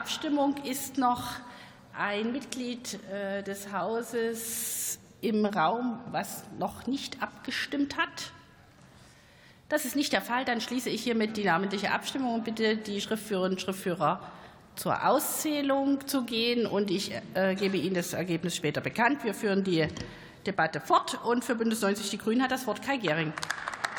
Abstimmung ist noch ein Mitglied äh, des Hauses im Raum, was noch nicht abgestimmt hat. Das ist nicht der Fall. Dann schließe ich hiermit die namentliche Abstimmung und bitte die Schriftführerinnen und Schriftführer zur Auszählung zu gehen. Und ich äh, gebe Ihnen das Ergebnis später bekannt. Wir führen die Debatte fort. Und für Bündnis 90 Die Grünen hat das Wort Kai Gehring.